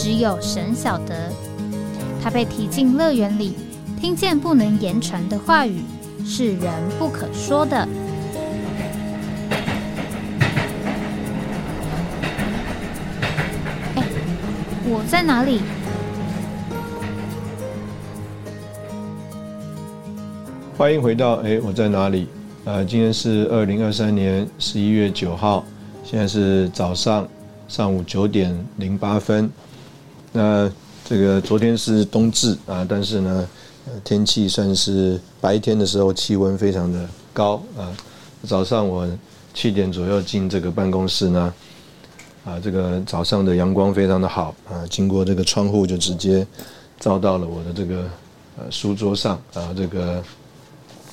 只有神晓得，他被提进乐园里，听见不能言传的话语，是人不可说的。哎，我在哪里？欢迎回到哎，我在哪里？呃，今天是二零二三年十一月九号，现在是早上上午九点零八分。那这个昨天是冬至啊，但是呢，天气算是白天的时候气温非常的高啊。早上我七点左右进这个办公室呢，啊，这个早上的阳光非常的好啊，经过这个窗户就直接照到了我的这个呃书桌上啊，这个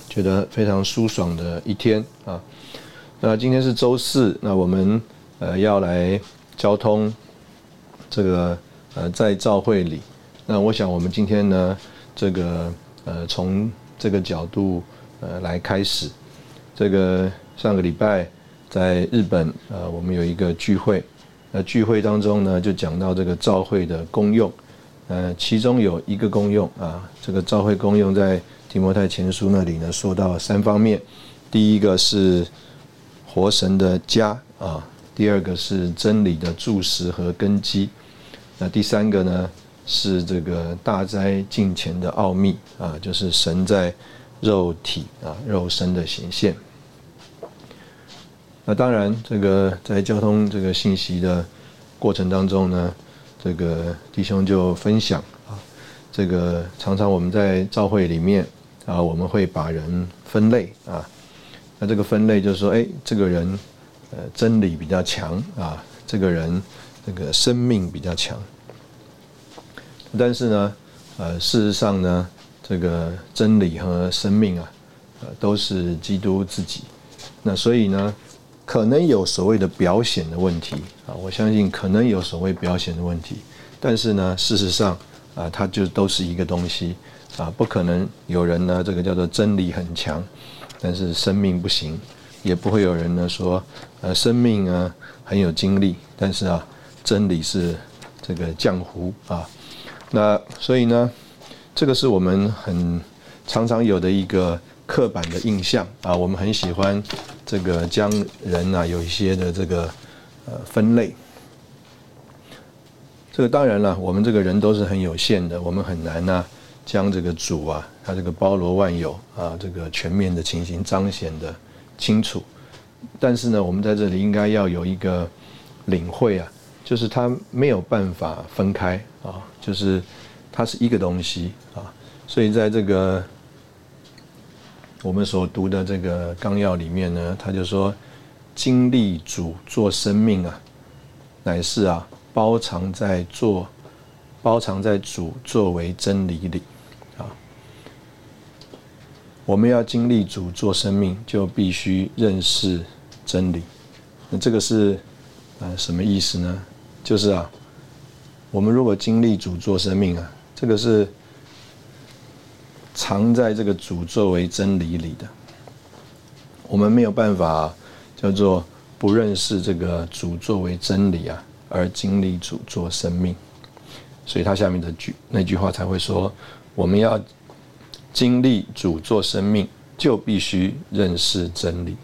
觉得非常舒爽的一天啊。那今天是周四，那我们呃要来交通这个。呃，在教会里，那我想我们今天呢，这个呃，从这个角度呃来开始，这个上个礼拜在日本呃，我们有一个聚会，那聚会当中呢，就讲到这个教会的功用，呃，其中有一个功用啊，这个教会功用在提摩太前书那里呢，说到三方面，第一个是活神的家啊，第二个是真理的柱石和根基。那第三个呢，是这个大灾近前的奥秘啊，就是神在肉体啊肉身的显现。那当然，这个在交通这个信息的过程当中呢，这个弟兄就分享啊，这个常常我们在教会里面啊，我们会把人分类啊，那这个分类就是说，哎，这个人呃真理比较强啊，这个人。这个生命比较强，但是呢，呃，事实上呢，这个真理和生命啊，呃，都是基督自己。那所以呢，可能有所谓的表显的问题啊，我相信可能有所谓表显的问题。但是呢，事实上啊，它就都是一个东西啊，不可能有人呢，这个叫做真理很强，但是生命不行，也不会有人呢说，呃，生命啊很有精力，但是啊。真理是这个浆糊啊，那所以呢，这个是我们很常常有的一个刻板的印象啊，我们很喜欢这个将人啊有一些的这个呃分类。这个当然了，我们这个人都是很有限的，我们很难呢将这个主啊，他这个包罗万有啊，这个全面的情形彰显的清楚。但是呢，我们在这里应该要有一个领会啊。就是它没有办法分开啊，就是它是一个东西啊，所以在这个我们所读的这个纲要里面呢，他就说经历主做生命啊，乃是啊包藏在做包藏在主作为真理里啊，我们要经历主做生命，就必须认识真理。那这个是呃什么意思呢？就是啊，我们如果经历主做生命啊，这个是藏在这个主作为真理里的，我们没有办法叫做不认识这个主作为真理啊，而经历主做生命，所以他下面的句那句话才会说，我们要经历主做生命，就必须认识真理。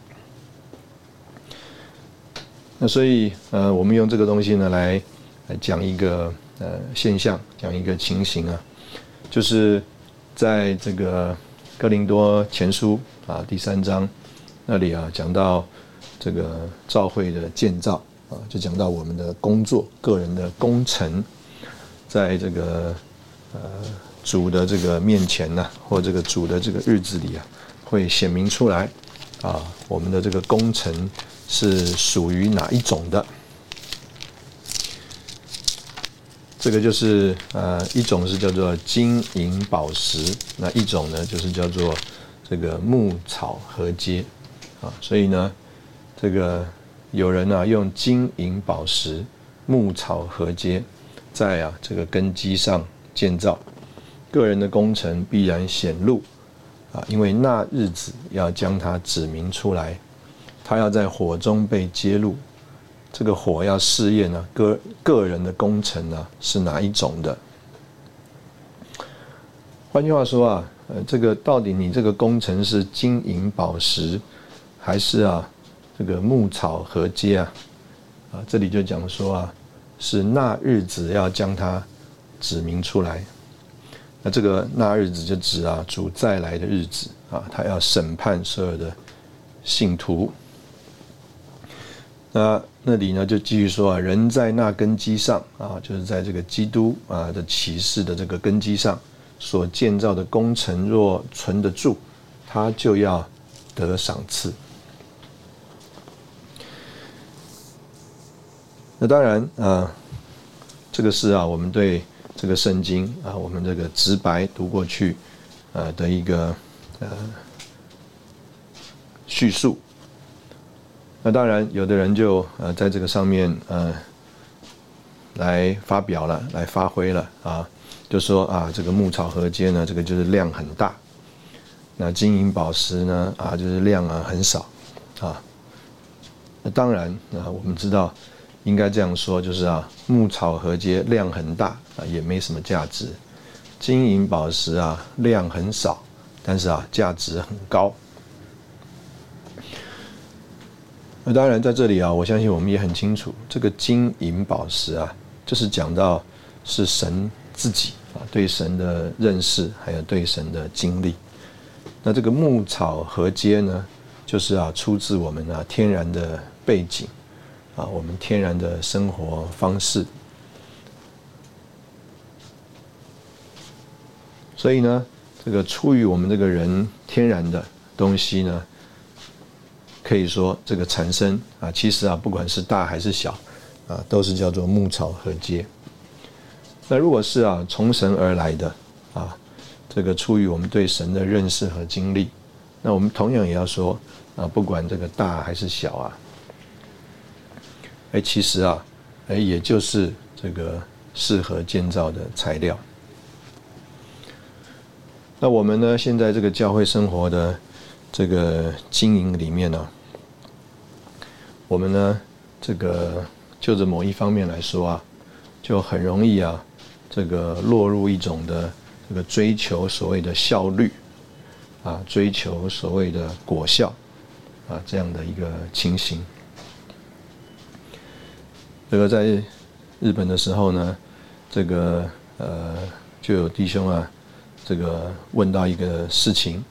那所以，呃，我们用这个东西呢，来来讲一个呃现象，讲一个情形啊，就是在这个哥林多前书啊第三章那里啊，讲到这个教会的建造啊，就讲到我们的工作、个人的工程，在这个呃主的这个面前呢，或这个主的这个日子里啊，会显明出来啊，我们的这个工程。是属于哪一种的？这个就是呃一种是叫做金银宝石，那一种呢就是叫做这个木草合接啊，所以呢这个有人呢用金银宝石、木草合接，在啊这个根基上建造，个人的工程必然显露啊，因为那日子要将它指明出来，他要在火中被揭露。这个火要试验呢，个个人的工程呢是哪一种的？换句话说啊，呃，这个到底你这个工程是金银宝石，还是啊这个牧草合接啊？啊，这里就讲说啊，是那日子要将它指明出来。那这个那日子就指啊主再来的日子啊，他要审判所有的信徒。那那里呢，就继续说啊，人在那根基上啊，就是在这个基督啊的启示的这个根基上所建造的工程，若存得住，他就要得赏赐。那当然啊，这个是啊，我们对这个圣经啊，我们这个直白读过去呃的一个呃叙述。那当然，有的人就呃在这个上面呃来发表了，来发挥了啊，就说啊，这个木草河街呢，这个就是量很大；那金银宝石呢，啊，就是量啊很少啊。那当然啊，我们知道应该这样说，就是啊，木草河街量很大啊，也没什么价值；金银宝石啊，量很少，但是啊，价值很高。那当然，在这里啊，我相信我们也很清楚，这个金银宝石啊，就是讲到是神自己啊，对神的认识，还有对神的经历。那这个牧草合接呢，就是啊，出自我们啊天然的背景啊，我们天然的生活方式。所以呢，这个出于我们这个人天然的东西呢。可以说，这个产生啊，其实啊，不管是大还是小，啊，都是叫做木草和接。那如果是啊，从神而来的啊，这个出于我们对神的认识和经历，那我们同样也要说啊，不管这个大还是小啊，哎，其实啊，哎，也就是这个适合建造的材料。那我们呢，现在这个教会生活的这个经营里面呢？我们呢，这个就着某一方面来说啊，就很容易啊，这个落入一种的这个追求所谓的效率啊，追求所谓的果效啊这样的一个情形。这个在日本的时候呢，这个呃就有弟兄啊，这个问到一个事情，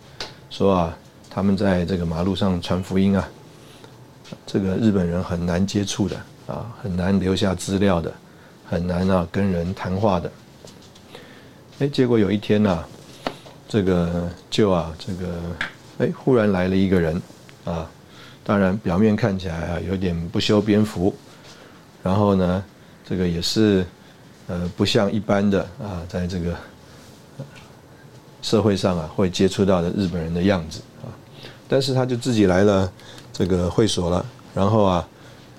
说啊，他们在这个马路上传福音啊。这个日本人很难接触的啊，很难留下资料的，很难啊跟人谈话的。哎，结果有一天呢，这个就啊这个哎忽然来了一个人啊，当然表面看起来啊有点不修边幅，然后呢这个也是呃不像一般的啊在这个社会上啊会接触到的日本人的样子啊，但是他就自己来了。这个会所了，然后啊，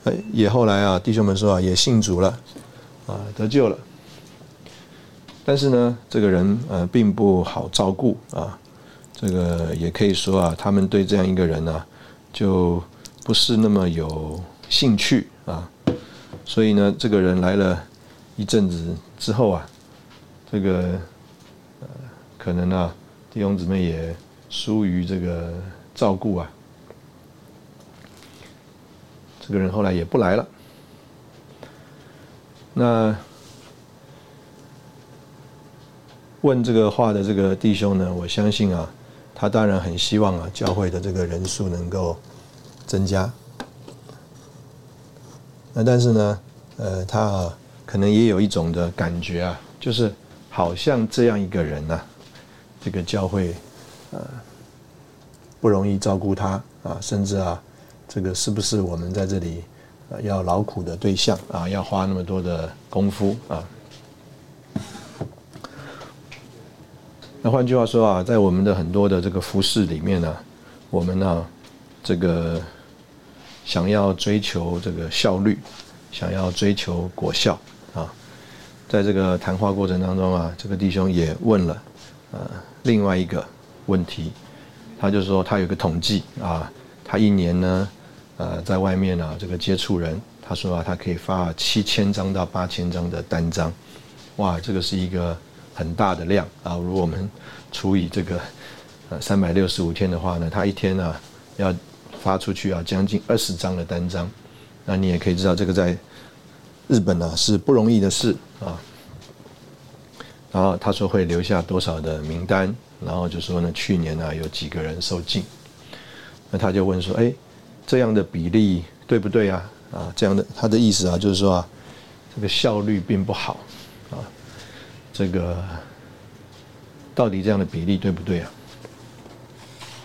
哎，也后来啊，弟兄们说啊，也信主了，啊，得救了。但是呢，这个人呃，并不好照顾啊，这个也可以说啊，他们对这样一个人呢，就不是那么有兴趣啊。所以呢，这个人来了一阵子之后啊，这个呃，可能啊，弟兄姊妹也疏于这个照顾啊。这个人后来也不来了。那问这个话的这个弟兄呢，我相信啊，他当然很希望啊，教会的这个人数能够增加。那但是呢，呃，他啊，可能也有一种的感觉啊，就是好像这样一个人呐，这个教会呃不容易照顾他啊，甚至啊。这个是不是我们在这里要劳苦的对象啊要花那么多的功夫啊？那换句话说啊在我们的很多的这个服饰里面呢我们呢这个想要追求这个效率想要追求果效啊。在这个谈话过程当中啊这个弟兄也问了啊另外一个问题他就是说他有个统计啊他一年呢呃，在外面啊这个接触人，他说啊他可以发七千张到八千张的单张，哇，这个是一个。很大的量啊！如果我们除以这个呃三百六十五天的话呢，他一天呢要发出去啊将近二十张的单张，那你也可以知道这个在日本呢是不容易的事啊。然后他说会留下多少的名单，然后就说呢去年呢有几个人受禁，那他就问说：哎，这样的比例对不对啊？啊，这样的他的意思啊就是说啊这个效率并不好啊。这个到底这样的比例对不对啊？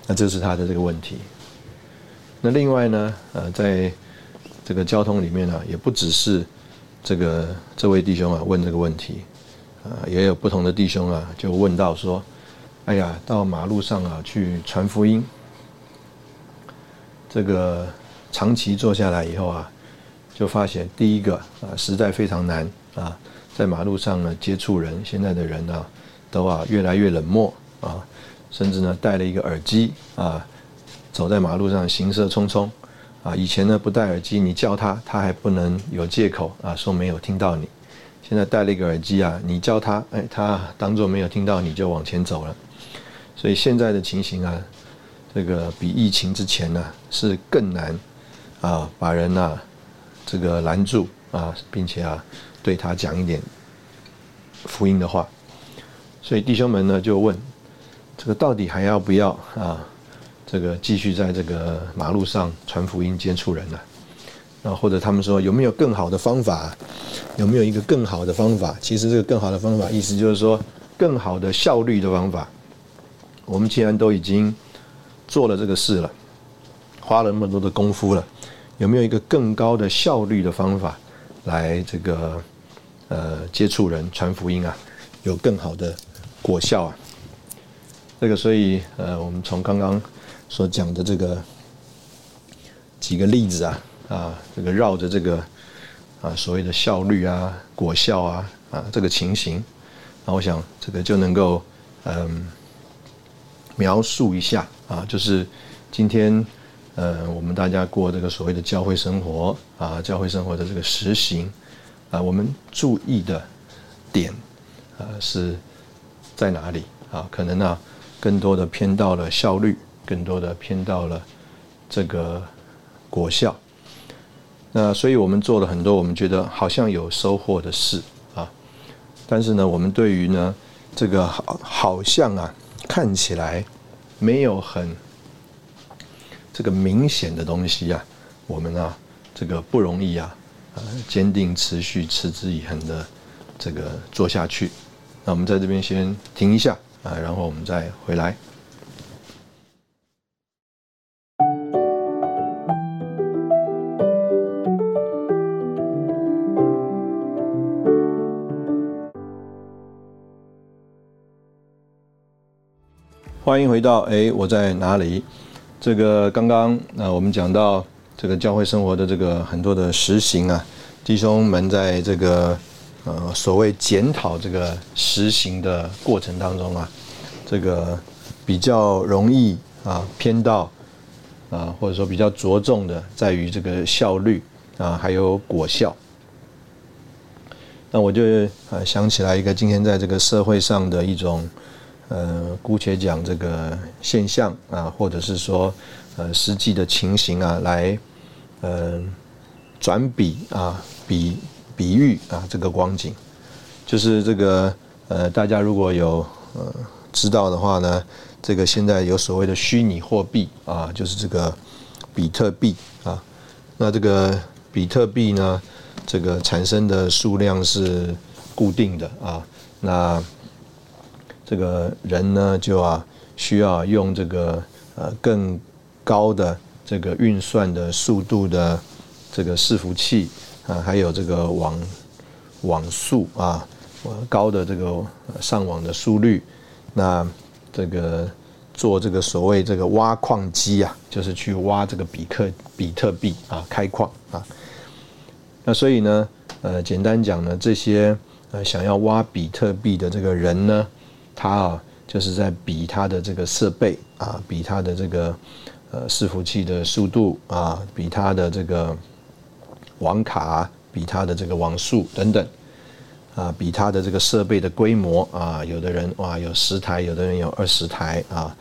那这是他的这个问题。那另外呢，呃，在这个交通里面呢，也不只是这个这位弟兄啊问这个问题，啊，也有不同的弟兄啊就问到说：“哎呀，到马路上啊去传福音，这个长期坐下来以后啊，就发现第一个啊实在非常难啊。”在马路上呢，接触人，现在的人呢，都啊越来越冷漠啊，甚至呢戴了一个耳机啊，走在马路上行色匆匆啊。以前呢不戴耳机，你叫他，他还不能有借口啊说没有听到你。现在戴了一个耳机啊，你叫他，哎，他当做没有听到你就往前走了。所以现在的情形啊，这个比疫情之前呢是更难啊，把人呐这个拦住啊，并且啊。对他讲一点福音的话，所以弟兄们呢就问：这个到底还要不要啊？这个继续在这个马路上传福音接触人呢？然后或者他们说有没有更好的方法？有没有一个更好的方法？其实这个更好的方法，意思就是说更好的效率的方法。我们既然都已经做了这个事了，花了那么多的功夫了，有没有一个更高的效率的方法来这个？呃，接触人传福音啊，有更好的果效啊。这个，所以呃，我们从刚刚所讲的这个几个例子啊，啊，这个绕着这个啊所谓的效率啊、果效啊啊这个情形，那我想这个就能够嗯描述一下啊，就是今天呃我们大家过这个所谓的教会生活啊，教会生活的这个实行。啊，我们注意的点，呃，是在哪里啊？可能呢，更多的偏到了效率，更多的偏到了这个果效。那所以我们做了很多我们觉得好像有收获的事啊，但是呢，我们对于呢这个好好像啊看起来没有很这个明显的东西呀，我们啊这个不容易啊。呃坚定、持续、持之以恒的这个做下去。那我们在这边先停一下啊，然后我们再回来。欢迎回到哎，我在哪里？这个刚刚呃我们讲到。这个教会生活的这个很多的实行啊，弟兄们在这个呃所谓检讨这个实行的过程当中啊，这个比较容易啊偏到啊或者说比较着重的在于这个效率啊还有果效。那我就呃想起来一个今天在这个社会上的一种呃姑且讲这个现象啊，或者是说。呃，实际的情形啊，来，呃，转比啊，比比喻啊，这个光景，就是这个呃，大家如果有呃知道的话呢，这个现在有所谓的虚拟货币啊，就是这个比特币啊，那这个比特币呢，这个产生的数量是固定的啊，那这个人呢，就啊需要用这个呃更高的这个运算的速度的这个伺服器啊，还有这个网网速啊，高的这个上网的速率，那这个做这个所谓这个挖矿机啊，就是去挖这个比克比特币啊，开矿啊。那所以呢，呃，简单讲呢，这些呃想要挖比特币的这个人呢，他啊就是在比他的这个设备啊，比他的这个呃伺服器的速度啊，比他的这个网卡，比他的这个网速等等。啊，比他的这个设备的规模啊，有的人哇有十台，有的人有二十台啊，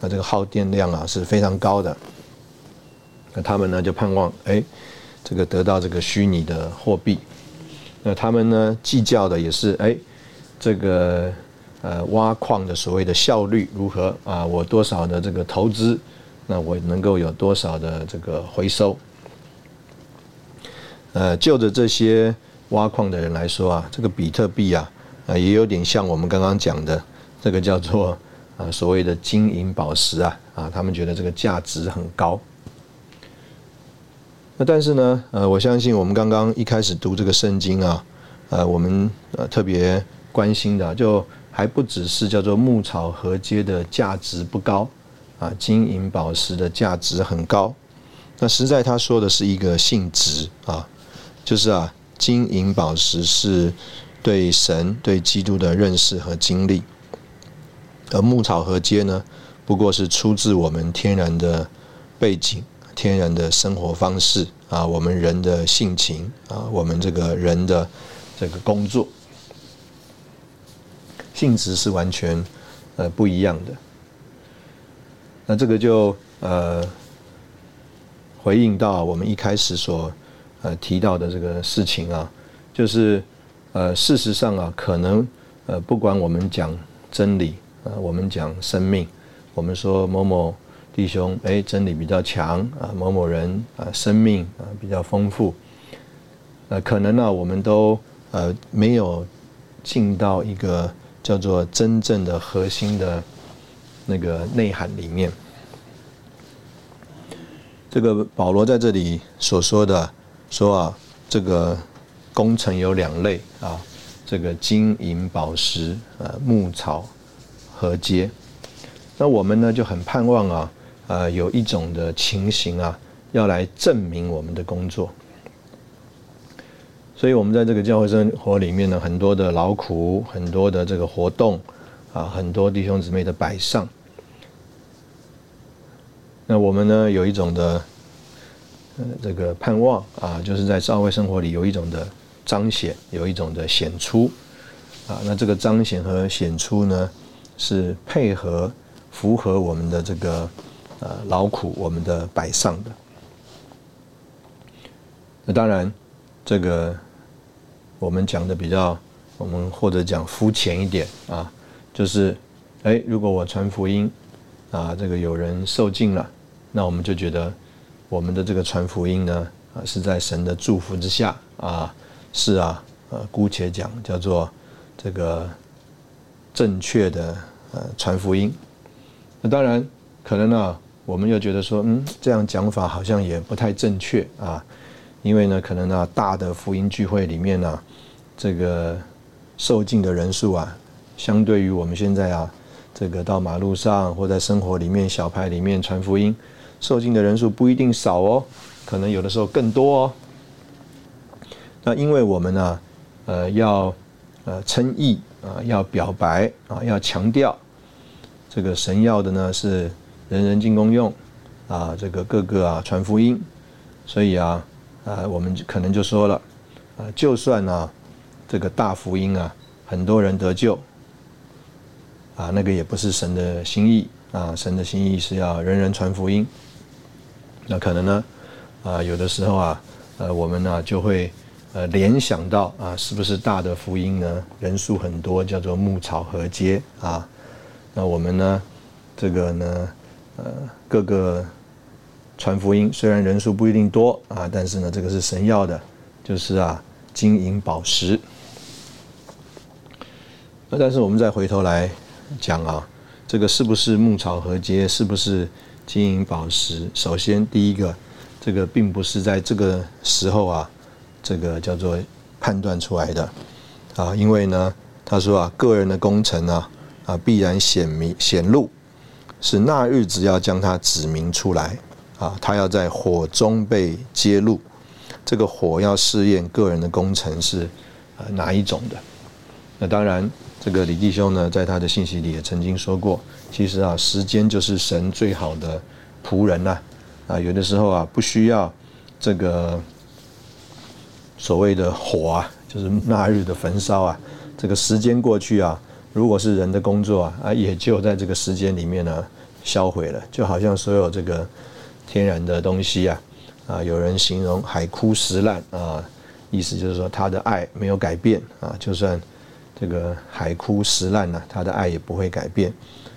那这个耗电量啊是非常高的。那他们呢就盼望哎，这个得到这个虚拟的货币。那他们呢计较的也是哎，这个呃挖矿的所谓的效率如何啊？我多少的这个投资，那我能够有多少的这个回收？呃，就着这些。挖矿的人来说啊，这个比特币啊，啊也有点像我们刚刚讲的这个叫做啊所谓的金银宝石啊啊，他们觉得这个价值很高。那但是呢，呃，我相信我们刚刚一开始读这个圣经啊，呃，我们呃特别关心的就还不只是叫做牧草合接的价值不高啊，金银宝石的价值很高。那实在他说的是一个性质啊，就是啊。金银宝石是对神、对基督的认识和经历，而牧草和街呢，不过是出自我们天然的背景、天然的生活方式啊，我们人的性情啊，我们这个人的这个工作性质是完全呃不一样的。那这个就呃回应到我们一开始所。呃，提到的这个事情啊，就是呃，事实上啊，可能呃，不管我们讲真理啊，我们讲生命，我们说某某弟兄哎，真理比较强啊，某某人啊，生命啊比较丰富，呃，可能呢，我们都呃没有进到一个叫做真正的核心的那个内涵里面。这个保罗在这里所说的。说啊，这个工程有两类啊，这个金银宝石呃牧草和街。那我们呢就很盼望啊，呃有一种的情形啊，要来证明我们的工作。所以，我们在这个教会生活里面呢，很多的劳苦，很多的这个活动啊，很多弟兄姊妹的摆上。那我们呢有一种的。呃，这个盼望啊，就是在教会生活里有一种的彰显，有一种的显出啊。那这个彰显和显出呢，是配合符合我们的这个呃劳苦，我们的摆上的。那当然，这个我们讲的比较，我们或者讲肤浅一点啊，就是哎，如果我传福音啊，这个有人受尽了，那我们就觉得。我们的这个传福音呢，啊，是在神的祝福之下啊，是啊，呃，姑且讲叫做这个正确的呃传福音。那当然可能呢，我们又觉得说，嗯，这样讲法好像也不太正确啊，因为呢，可能呢，大的福音聚会里面呢，这个受尽的人数啊，相对于我们现在啊，这个到马路上或在生活里面小派里面传福音。受尽的人数不一定少哦，可能有的时候更多哦。那因为我们呢，呃，要呃称义啊，要表白啊，要强调这个神要的呢是人人进公用啊，这个各个啊传福音，所以啊啊，我们可能就说了啊，就算呢这个大福音啊，很多人得救啊，那个也不是神的心意啊，神的心意是要人人传福音。那可能呢，啊，有的时候啊，呃，我们呢就会呃联想到啊，是不是大的福音呢人数很多，叫做牧草和街啊？那我们呢，这个呢，呃，各个传福音虽然人数不一定多啊，但是呢，这个是神要的，就是啊，金银宝石。那但是我们再回头来讲啊，这个是不是牧草和街？是不是？金银宝石，首先第一个，这个并不是在这个时候啊，这个叫做判断出来的啊，因为呢，他说啊，个人的工程啊，啊，必然显明显露，是那日子要将它指明出来啊，他要在火中被揭露。这个火要试验个人的工程是呃哪一种的？那当然，这个李弟兄呢，在他的信息里也曾经说过，其实啊，时间就是神最好的仆人呐。啊，有的时候啊，不需要这个所谓的火啊，就是那日的焚烧啊，这个时间过去啊，如果是人的工作啊，啊，也就在这个时间里面呢销毁了，就好像所有这个天然的东西啊。啊，有人形容海枯石烂啊，意思就是说他的爱没有改变啊，就算这个海枯石烂了，他的爱也不会改变。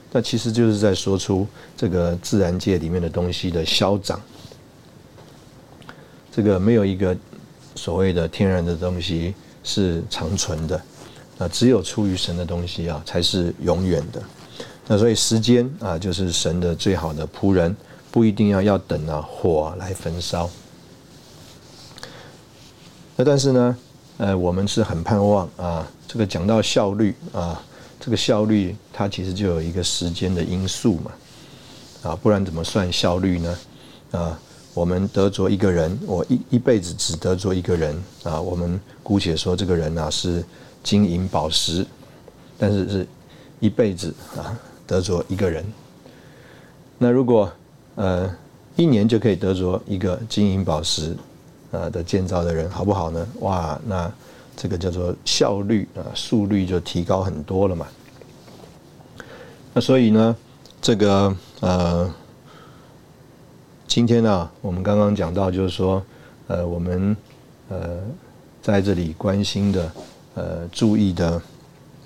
那其实就是在说出这个自然界里面的东西的消长。这个没有一个所谓的天然的东西是长存的，那只有出于神的东西啊，才是永远的。那所以时间啊，就是神的最好的仆人。不一定要要等啊火来焚烧，那但是呢，呃，我们是很盼望啊，这个讲到效率啊，这个效率它其实就有一个时间的因素嘛，啊，不然怎么算效率呢？啊，我们得着一个人，我一一辈子只得着一个人啊，我们姑且说这个人啊是金银宝石，但是是一辈子啊得着一个人，那如果呃，一年就可以得着一个金银宝石，呃的建造的人，好不好呢？哇，那这个叫做效率啊，速率就提高很多了嘛。那所以呢，这个呃，今天呢，我们刚刚讲到，就是说，呃，我们呃在这里关心的、呃注意的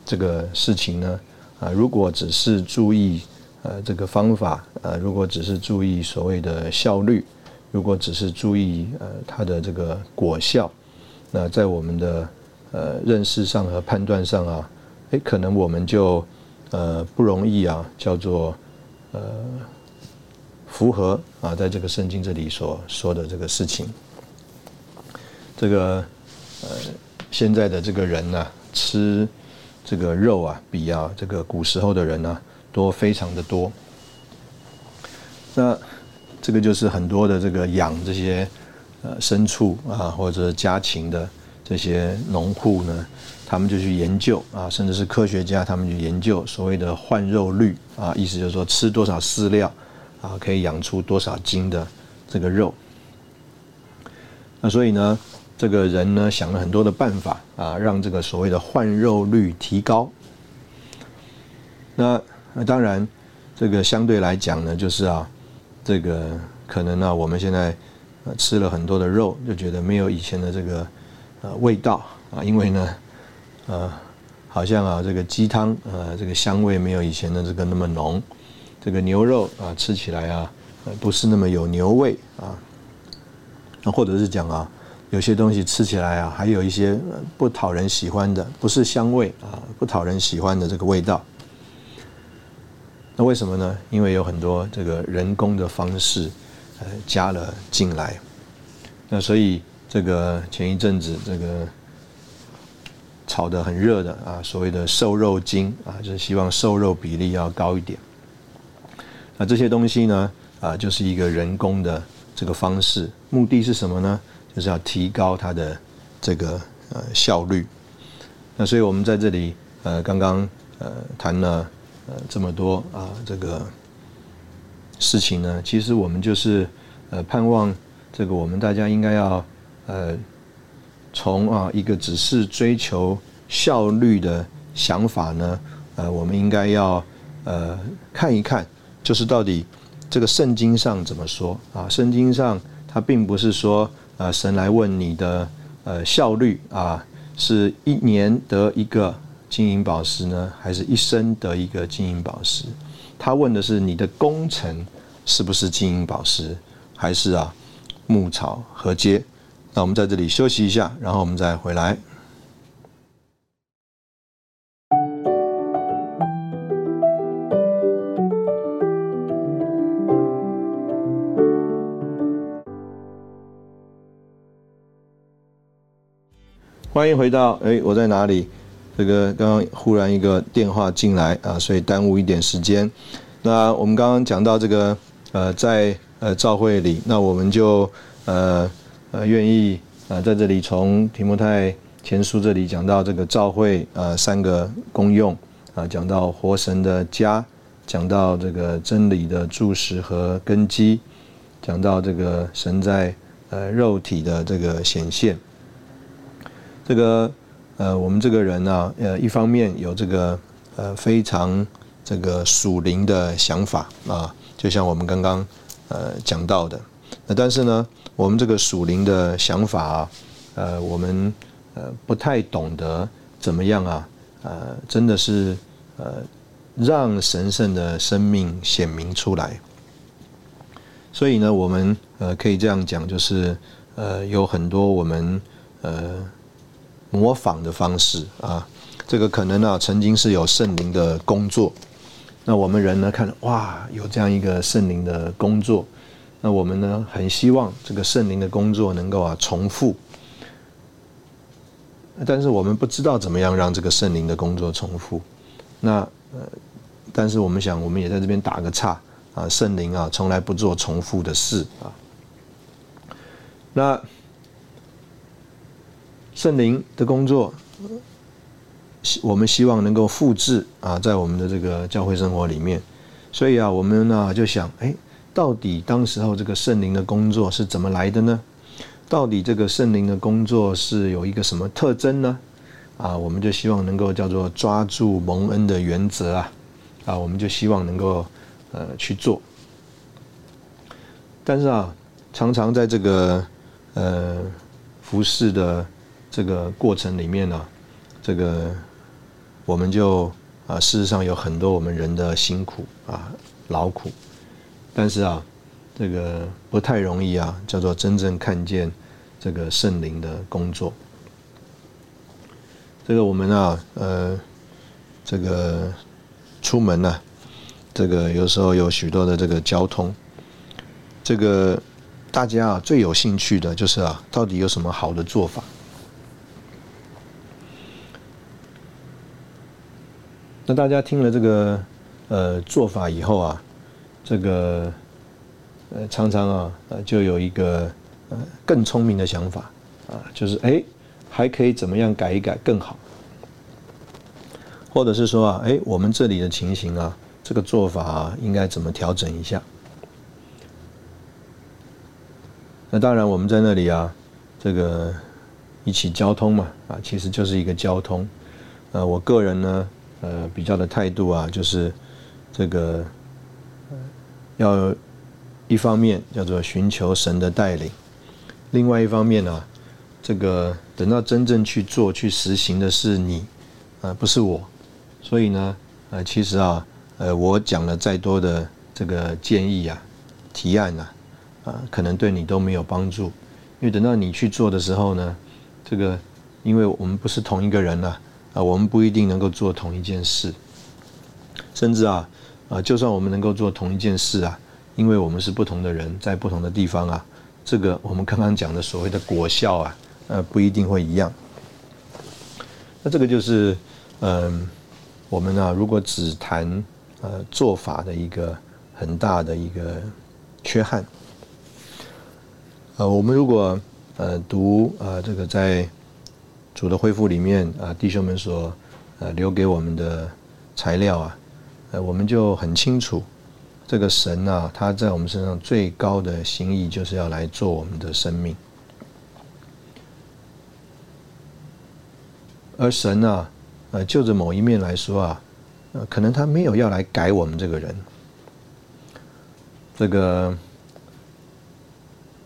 这个事情呢，啊，如果只是注意。呃，这个方法，呃，如果只是注意所谓的效率，如果只是注意呃它的这个果效，那在我们的呃认识上和判断上啊，哎，可能我们就呃不容易啊，叫做呃符合啊，在这个圣经这里所说的这个事情，这个呃现在的这个人呢，吃这个肉啊，比啊这个古时候的人呢。多非常的多，那这个就是很多的这个养这些呃牲畜啊，或者家禽的这些农户呢，他们就去研究啊，甚至是科学家，他们去研究所谓的换肉率啊，意思就是说吃多少饲料啊，可以养出多少斤的这个肉。那所以呢，这个人呢想了很多的办法啊，让这个所谓的换肉率提高。那那当然，这个相对来讲呢，就是啊，这个可能呢，我们现在吃了很多的肉，就觉得没有以前的这个呃味道啊，因为呢，呃，好像啊，这个鸡汤呃，这个香味没有以前的这个那么浓，这个牛肉啊，吃起来啊，不是那么有牛味啊，那或者是讲啊，有些东西吃起来啊，还有一些不讨人喜欢的，不是香味啊，不讨人喜欢的这个味道。那为什么呢？因为有很多这个人工的方式，呃，加了进来。那所以这个前一阵子这个炒得很热的啊，所谓的瘦肉精啊，就是希望瘦肉比例要高一点。那这些东西呢，啊，就是一个人工的这个方式，目的是什么呢？就是要提高它的这个呃效率。那所以我们在这里呃刚刚呃谈了。这么多啊，这个事情呢，其实我们就是呃盼望这个我们大家应该要呃从啊一个只是追求效率的想法呢，呃，我们应该要呃看一看，就是到底这个圣经上怎么说啊？圣经上它并不是说啊神来问你的呃效率啊，是一年得一个。金银宝石呢，还是一生得一个金银宝石？他问的是你的工程是不是金银宝石，还是啊牧草和秸？那我们在这里休息一下，然后我们再回来。欢迎回到哎，我在哪里？这个刚刚忽然一个电话进来啊，所以耽误一点时间。那我们刚刚讲到这个呃，在呃教会里，那我们就呃呃愿意啊在这里从提摩太前书这里讲到这个教会啊三个功用啊，讲到活神的家，讲到这个真理的注释和根基，讲到这个神在呃肉体的这个显现，这个。呃，我们这个人呢，呃，一方面有这个呃非常这个属灵的想法啊，就像我们刚刚呃讲到的，那但是呢，我们这个属灵的想法啊，呃，我们呃不太懂得怎么样啊，呃，真的是呃让神圣的生命显明出来，所以呢，我们呃可以这样讲，就是呃有很多我们呃。模仿的方式啊，这个可能啊，曾经是有圣灵的工作。那我们人呢，看哇，有这样一个圣灵的工作，那我们呢，很希望这个圣灵的工作能够啊重复。但是我们不知道怎么样让这个圣灵的工作重复。那呃，但是我们想，我们也在这边打个岔啊，圣灵啊，从来不做重复的事啊。那。圣灵的工作，我们希望能够复制啊，在我们的这个教会生活里面。所以啊，我们呢就想，哎，到底当时候这个圣灵的工作是怎么来的呢？到底这个圣灵的工作是有一个什么特征呢？啊，我们就希望能够叫做抓住蒙恩的原则啊，啊，我们就希望能够呃去做。但是啊，常常在这个呃服饰的。这个过程里面呢，这个我们就啊，事实上有很多我们人的辛苦啊、劳苦，但是啊，这个不太容易啊，叫做真正看见这个圣灵的工作。这个我们啊，呃，这个出门呢，这个有时候有许多的这个交通，这个大家啊最有兴趣的就是啊，到底有什么好的做法？那大家听了这个呃做法以后啊，这个呃常常啊呃就有一个呃更聪明的想法啊，就是哎还可以怎么样改一改更好，或者是说啊哎我们这里的情形啊这个做法啊应该怎么调整一下？那当然我们在那里啊这个一起交通嘛啊其实就是一个交通，呃我个人呢。呃，比较的态度啊，就是这个要一方面叫做寻求神的带领，另外一方面呢，这个等到真正去做去实行的是你，啊，不是我，所以呢，呃，其实啊，呃，我讲了再多的这个建议啊、提案啊，啊，可能对你都没有帮助，因为等到你去做的时候呢，这个因为我们不是同一个人了。啊我们不一定能够做同一件事，甚至啊，啊，就算我们能够做同一件事啊，因为我们是不同的人，在不同的地方啊，这个我们刚刚讲的所谓的果效啊，呃，不一定会一样。那这个就是，嗯，我们啊，如果只谈呃做法的一个很大的一个缺憾，呃，我们如果呃读呃这个在。主的恢复里面啊，弟兄们所呃留给我们的材料啊，呃，我们就很清楚，这个神啊，他在我们身上最高的心意就是要来做我们的生命，而神啊，呃，就着某一面来说啊，呃，可能他没有要来改我们这个人，这个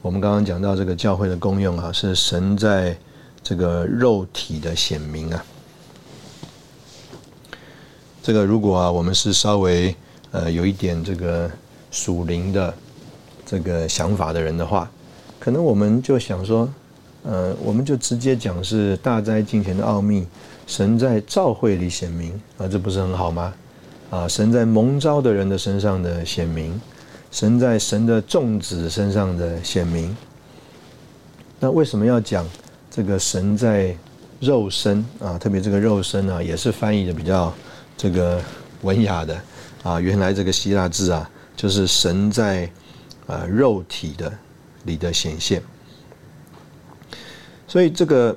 我们刚刚讲到这个教会的功用啊，是神在。这个肉体的显明啊，这个如果啊，我们是稍微呃有一点这个属灵的这个想法的人的话，可能我们就想说，呃，我们就直接讲是大灾近前的奥秘，神在召会里显明啊，这不是很好吗？啊，神在蒙召的人的身上的显明，神在神的众子身上的显明，那为什么要讲？这个神在肉身啊，特别这个肉身啊，也是翻译的比较这个文雅的啊。原来这个希腊字啊，就是神在啊肉体的里的显现。所以这个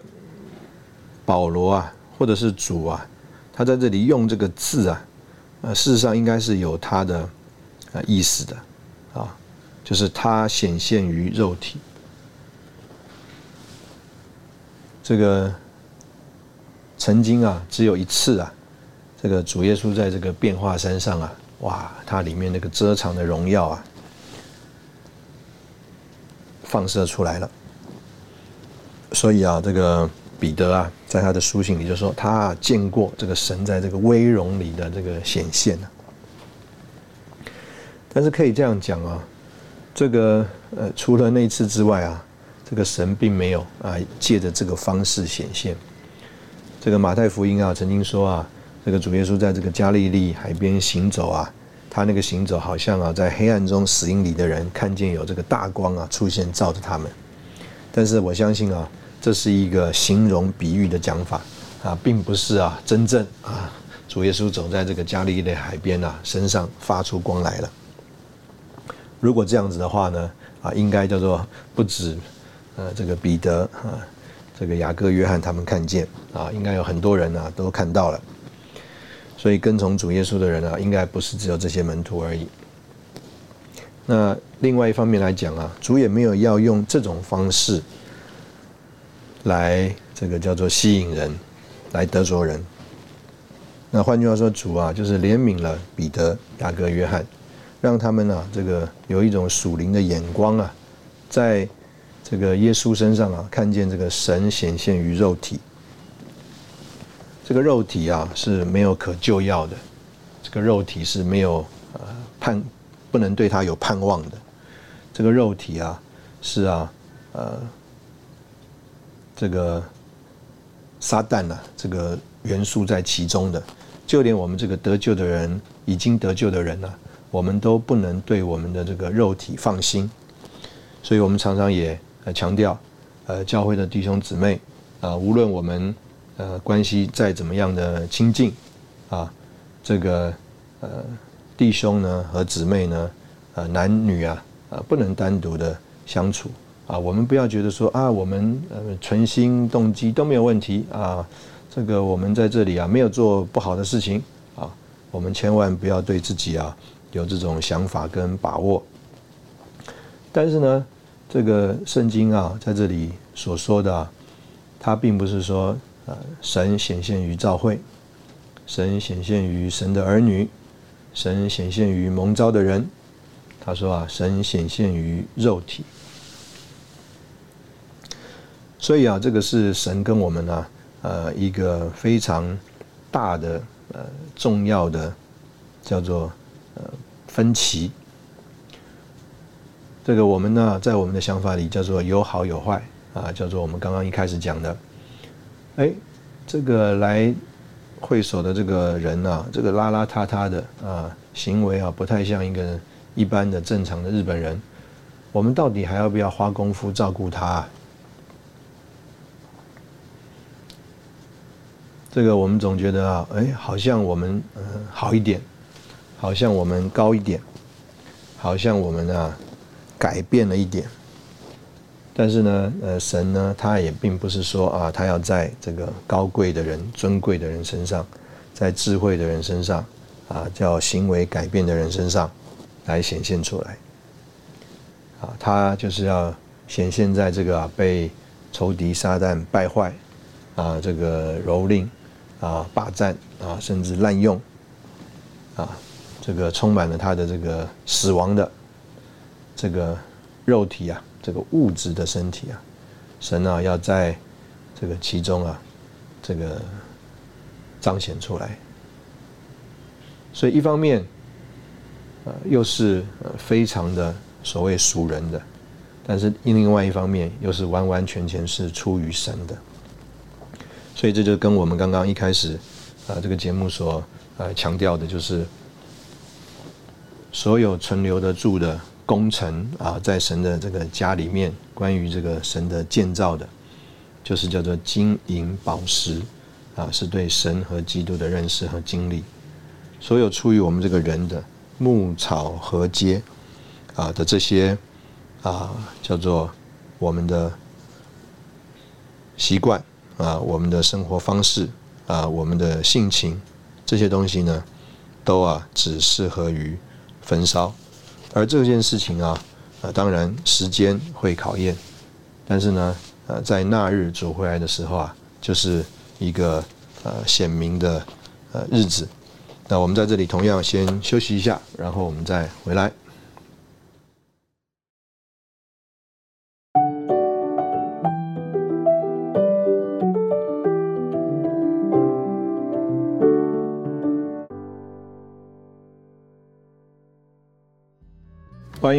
保罗啊，或者是主啊，他在这里用这个字啊，呃，事实上应该是有他的呃意思的啊，就是他显现于肉体。这个曾经啊，只有一次啊，这个主耶稣在这个变化山上啊，哇，它里面那个遮藏的荣耀啊，放射出来了。所以啊，这个彼得啊，在他的书信里就说，他见过这个神在这个威容里的这个显现呢。但是可以这样讲啊，这个呃，除了那次之外啊。这个神并没有啊，借着这个方式显现。这个马太福音啊，曾经说啊，这个主耶稣在这个加利利海边行走啊，他那个行走好像啊，在黑暗中死荫里的人看见有这个大光啊出现照着他们。但是我相信啊，这是一个形容比喻的讲法啊，并不是啊真正啊主耶稣走在这个加利利海边啊，身上发出光来了。如果这样子的话呢，啊，应该叫做不止。呃，这个彼得啊，这个雅各、约翰他们看见啊，应该有很多人啊都看到了，所以跟从主耶稣的人啊，应该不是只有这些门徒而已。那另外一方面来讲啊，主也没有要用这种方式来这个叫做吸引人，来得着人。那换句话说，主啊就是怜悯了彼得、雅各、约翰，让他们啊这个有一种属灵的眼光啊，在。这个耶稣身上啊，看见这个神显现于肉体，这个肉体啊是没有可救药的，这个肉体是没有呃盼不能对他有盼望的，这个肉体啊是啊呃这个撒旦啊这个元素在其中的，就连我们这个得救的人已经得救的人呢，我们都不能对我们的这个肉体放心，所以我们常常也。强调，呃，教会的弟兄姊妹啊，无论我们呃关系再怎么样的亲近啊，这个呃弟兄呢和姊妹呢，呃男女啊，呃不能单独的相处啊。我们不要觉得说啊，我们呃存心动机都没有问题啊，这个我们在这里啊没有做不好的事情啊，我们千万不要对自己啊有这种想法跟把握。但是呢。这个圣经啊，在这里所说的，啊，它并不是说，呃，神显现于教会，神显现于神的儿女，神显现于蒙召的人。他说啊，神显现于肉体。所以啊，这个是神跟我们呢，呃，一个非常大的呃重要的叫做呃分歧。这个我们呢，在我们的想法里叫做有好有坏啊，叫做我们刚刚一开始讲的，哎，这个来会所的这个人呢，这个邋邋遢遢的啊，行为啊不太像一个一般的正常的日本人，我们到底还要不要花功夫照顾他？这个我们总觉得啊，哎，好像我们嗯好一点，好像我们高一点，好像我们啊。改变了一点，但是呢，呃，神呢，他也并不是说啊，他要在这个高贵的人、尊贵的人身上，在智慧的人身上，啊，叫行为改变的人身上来显现出来，啊，他就是要显现在这个被仇敌撒旦败坏，啊，这个蹂躏，啊，霸占，啊，甚至滥用，啊，这个充满了他的这个死亡的。这个肉体啊，这个物质的身体啊，神啊要在这个其中啊，这个彰显出来。所以一方面，呃，又是非常的所谓属人的，但是另外一方面又是完完全全是出于神的。所以这就跟我们刚刚一开始啊这个节目所呃强调的，就是所有存留得住的。工程啊，在神的这个家里面，关于这个神的建造的，就是叫做金银宝石啊，是对神和基督的认识和经历。所有出于我们这个人的牧草和阶啊的这些啊，叫做我们的习惯啊，我们的生活方式啊，我们的性情这些东西呢，都啊只适合于焚烧。而这件事情啊，呃，当然时间会考验，但是呢，呃，在那日走回来的时候啊，就是一个呃显明的呃日子。那我们在这里同样先休息一下，然后我们再回来。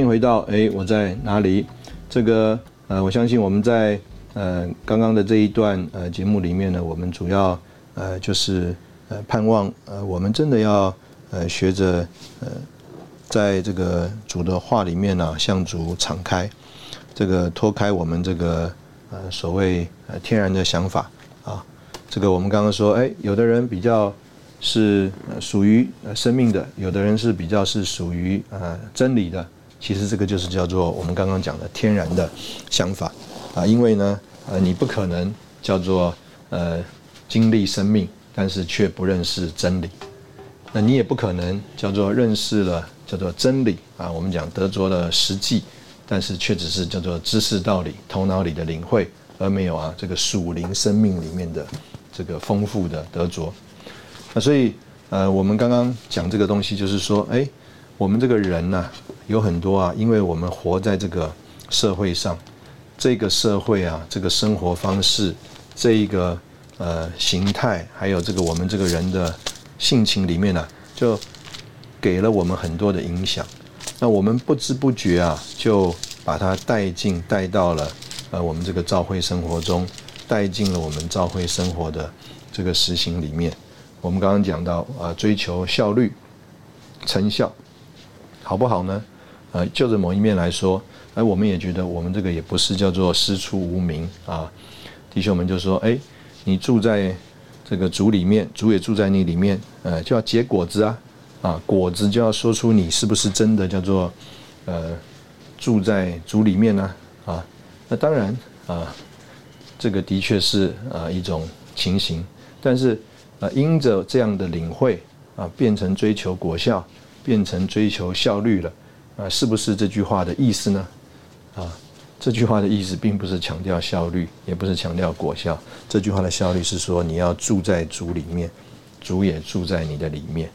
回到哎，我在哪里？这个呃，我相信我们在呃刚刚的这一段呃节目里面呢，我们主要呃就是。呃，盼望呃，我们真的要呃学着呃，在这个主的话里面呢，向主敞开，这个脱开我们这个呃所谓呃天然的想法啊，这个我们刚刚说，哎，有的人比较是属于生命的，有的人是比较是属于呃真理的，其实这个就是叫做我们刚刚讲的天然的想法啊，因为呢，呃，你不可能叫做呃经历生命。但是却不认识真理，那你也不可能叫做认识了叫做真理啊。我们讲得着了实际，但是却只是叫做知识道理、头脑里的领会，而没有啊这个属灵生命里面的这个丰富的得着。那所以呃，我们刚刚讲这个东西，就是说，哎，我们这个人呢，有很多啊，因为我们活在这个社会上，这个社会啊，这个生活方式，这一个。呃，形态还有这个我们这个人的性情里面呢，就给了我们很多的影响。那我们不知不觉啊，就把它带进带到了呃我们这个教会生活中，带进了我们教会生活的这个实行里面。我们刚刚讲到啊，追求效率、成效，好不好呢？呃，就着某一面来说，哎，我们也觉得我们这个也不是叫做师出无名啊。弟兄们就说，哎。你住在这个主里面，主也住在你里面，呃，就要结果子啊，啊，果子就要说出你是不是真的叫做，呃，住在主里面呢，啊，那当然啊，这个的确是啊一种情形，但是啊，因着这样的领会啊，变成追求果效，变成追求效率了，啊，是不是这句话的意思呢？啊？这句话的意思并不是强调效率，也不是强调果效。这句话的效率是说你要住在主里面，主也住在你的里面。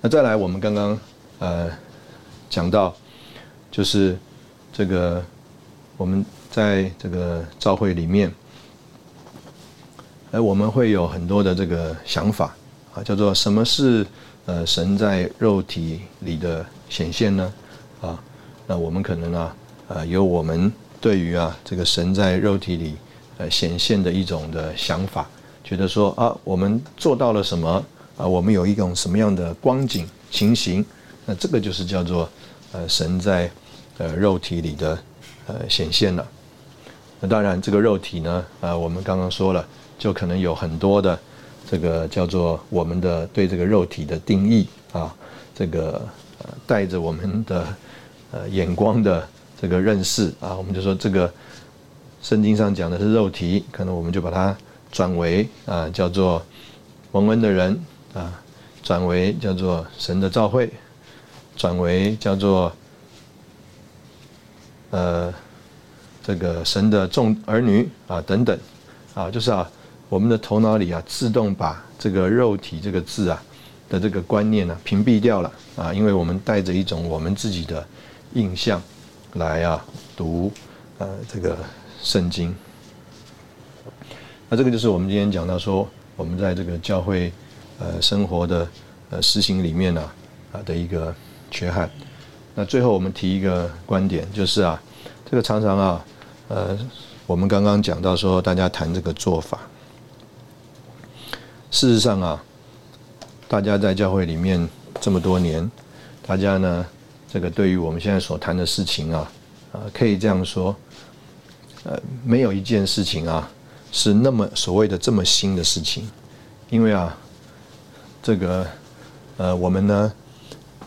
那再来，我们刚刚呃讲到，就是这个我们在这个召会里面，哎，我们会有很多的这个想法啊，叫做什么是呃神在肉体里的显现呢？啊，那我们可能啊。呃，有我们对于啊这个神在肉体里呃显现的一种的想法，觉得说啊，我们做到了什么啊？我们有一种什么样的光景情形？那这个就是叫做呃神在呃肉体里的呃显现了。那当然，这个肉体呢，呃，我们刚刚说了，就可能有很多的这个叫做我们的对这个肉体的定义啊，这个带着我们的呃眼光的。这个认识啊，我们就说这个圣经上讲的是肉体，可能我们就把它转为啊叫做蒙恩的人啊，转为叫做神的召会，转为叫做呃这个神的众儿女啊等等啊，就是啊我们的头脑里啊自动把这个肉体这个字啊的这个观念呢屏蔽掉了啊，因为我们带着一种我们自己的印象。来啊，读呃这个圣经。那这个就是我们今天讲到说，我们在这个教会呃生活的呃实行里面呢啊的一个缺憾。那最后我们提一个观点，就是啊，这个常常啊呃我们刚刚讲到说，大家谈这个做法，事实上啊，大家在教会里面这么多年，大家呢。这个对于我们现在所谈的事情啊，啊，可以这样说，呃，没有一件事情啊是那么所谓的这么新的事情，因为啊，这个呃，我们呢，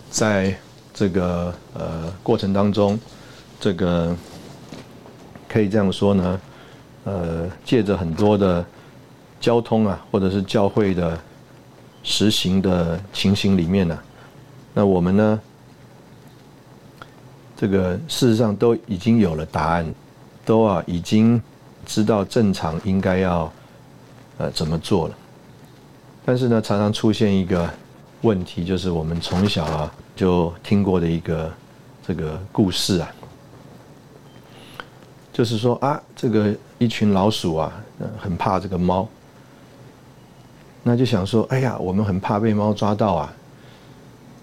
在这个呃过程当中，这个可以这样说呢，呃，借着很多的交通啊，或者是教会的实行的情形里面呢，那我们呢，这个事实上都已经有了答案。都啊，已经知道正常应该要呃怎么做了，但是呢，常常出现一个问题，就是我们从小啊就听过的一个这个故事啊，就是说啊，这个一群老鼠啊，很怕这个猫，那就想说，哎呀，我们很怕被猫抓到啊，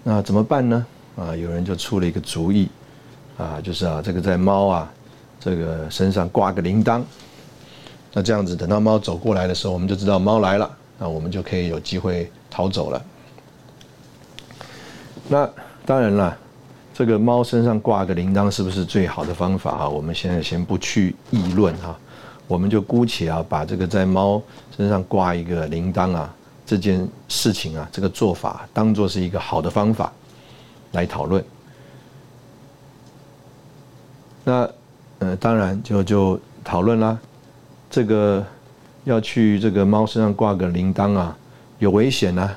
那怎么办呢？啊，有人就出了一个主意，啊，就是啊，这个在猫啊。这个身上挂个铃铛，那这样子等到猫走过来的时候，我们就知道猫来了，那我们就可以有机会逃走了。那当然了，这个猫身上挂个铃铛是不是最好的方法啊？我们现在先不去议论哈，我们就姑且啊把这个在猫身上挂一个铃铛啊这件事情啊这个做法当做是一个好的方法来讨论。那。呃，当然就就讨论啦，这个要去这个猫身上挂个铃铛啊，有危险呐，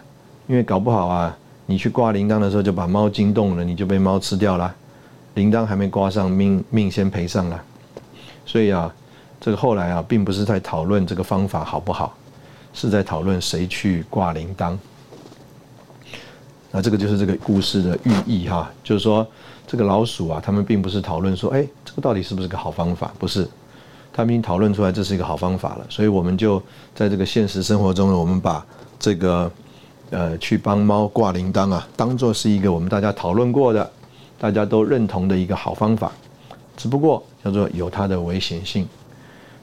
因为搞不好啊，你去挂铃铛的时候就把猫惊动了，你就被猫吃掉了，铃铛还没挂上，命命先赔上了。所以啊，这个后来啊，并不是在讨论这个方法好不好，是在讨论谁去挂铃铛。那这个就是这个故事的寓意哈，就是说。这个老鼠啊，他们并不是讨论说，哎，这个到底是不是个好方法？不是，他们已经讨论出来这是一个好方法了。所以我们就在这个现实生活中呢，我们把这个呃去帮猫挂铃铛啊，当做是一个我们大家讨论过的、大家都认同的一个好方法。只不过叫做有它的危险性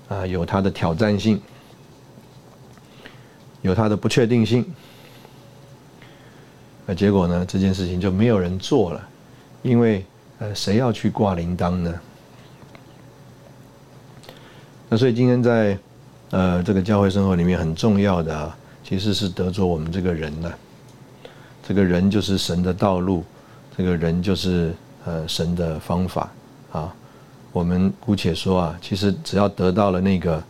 啊，有它的挑战性，有它的不确定性。那结果呢，这件事情就没有人做了。因为，呃，谁要去挂铃铛呢？那所以今天在，呃，这个教会生活里面很重要的，其实是得着我们这个人呢。这个人就是神的道路，这个人就是呃神的方法啊。我们姑且说啊，其实只要得到了那个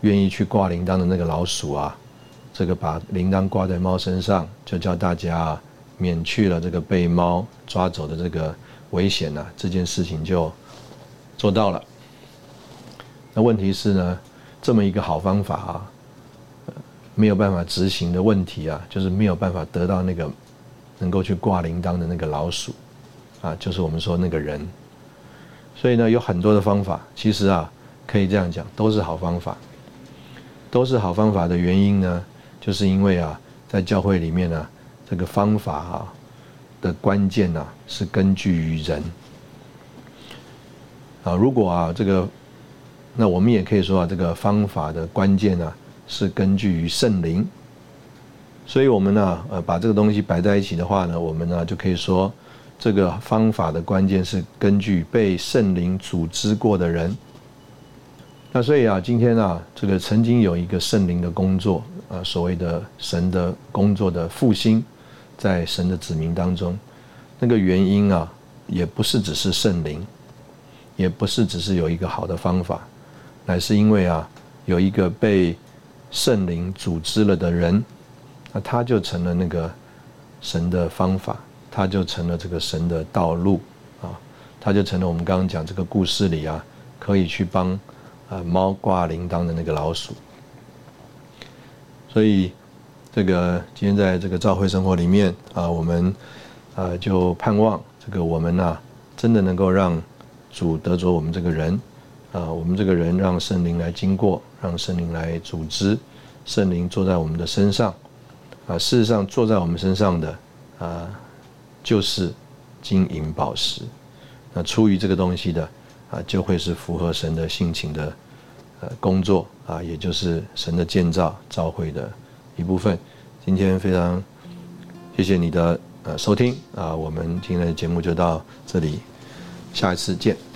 愿意去挂铃铛的那个老鼠啊，这个把铃铛挂在猫身上，就叫大家。免去了这个被猫抓走的这个危险呢，这件事情就做到了。那问题是呢，这么一个好方法啊，没有办法执行的问题啊，就是没有办法得到那个能够去挂铃铛的那个老鼠啊，就是我们说那个人。所以呢，有很多的方法，其实啊，可以这样讲，都是好方法。都是好方法的原因呢，就是因为啊，在教会里面呢。这个方法啊的关键呢，是根据于人啊。如果啊这个，那我们也可以说啊，这个方法的关键呢，是根据于圣灵。所以我们呢，呃，把这个东西摆在一起的话呢，我们呢就可以说，这个方法的关键是根据被圣灵组织过的人。那所以啊，今天啊，这个曾经有一个圣灵的工作啊，所谓的神的工作的复兴。在神的子民当中，那个原因啊，也不是只是圣灵，也不是只是有一个好的方法，乃是因为啊，有一个被圣灵组织了的人，那他就成了那个神的方法，他就成了这个神的道路啊，他就成了我们刚刚讲这个故事里啊，可以去帮啊猫挂铃铛的那个老鼠，所以。这个今天在这个教会生活里面啊，我们啊就盼望这个我们呐，真的能够让主得着我们这个人啊，我们这个人让圣灵来经过，让圣灵来组织，圣灵坐在我们的身上啊。事实上，坐在我们身上的啊，就是金银宝石。那出于这个东西的啊，就会是符合神的性情的呃工作啊，也就是神的建造召会的。一部分，今天非常谢谢你的呃收听啊，我们今天的节目就到这里，下一次见。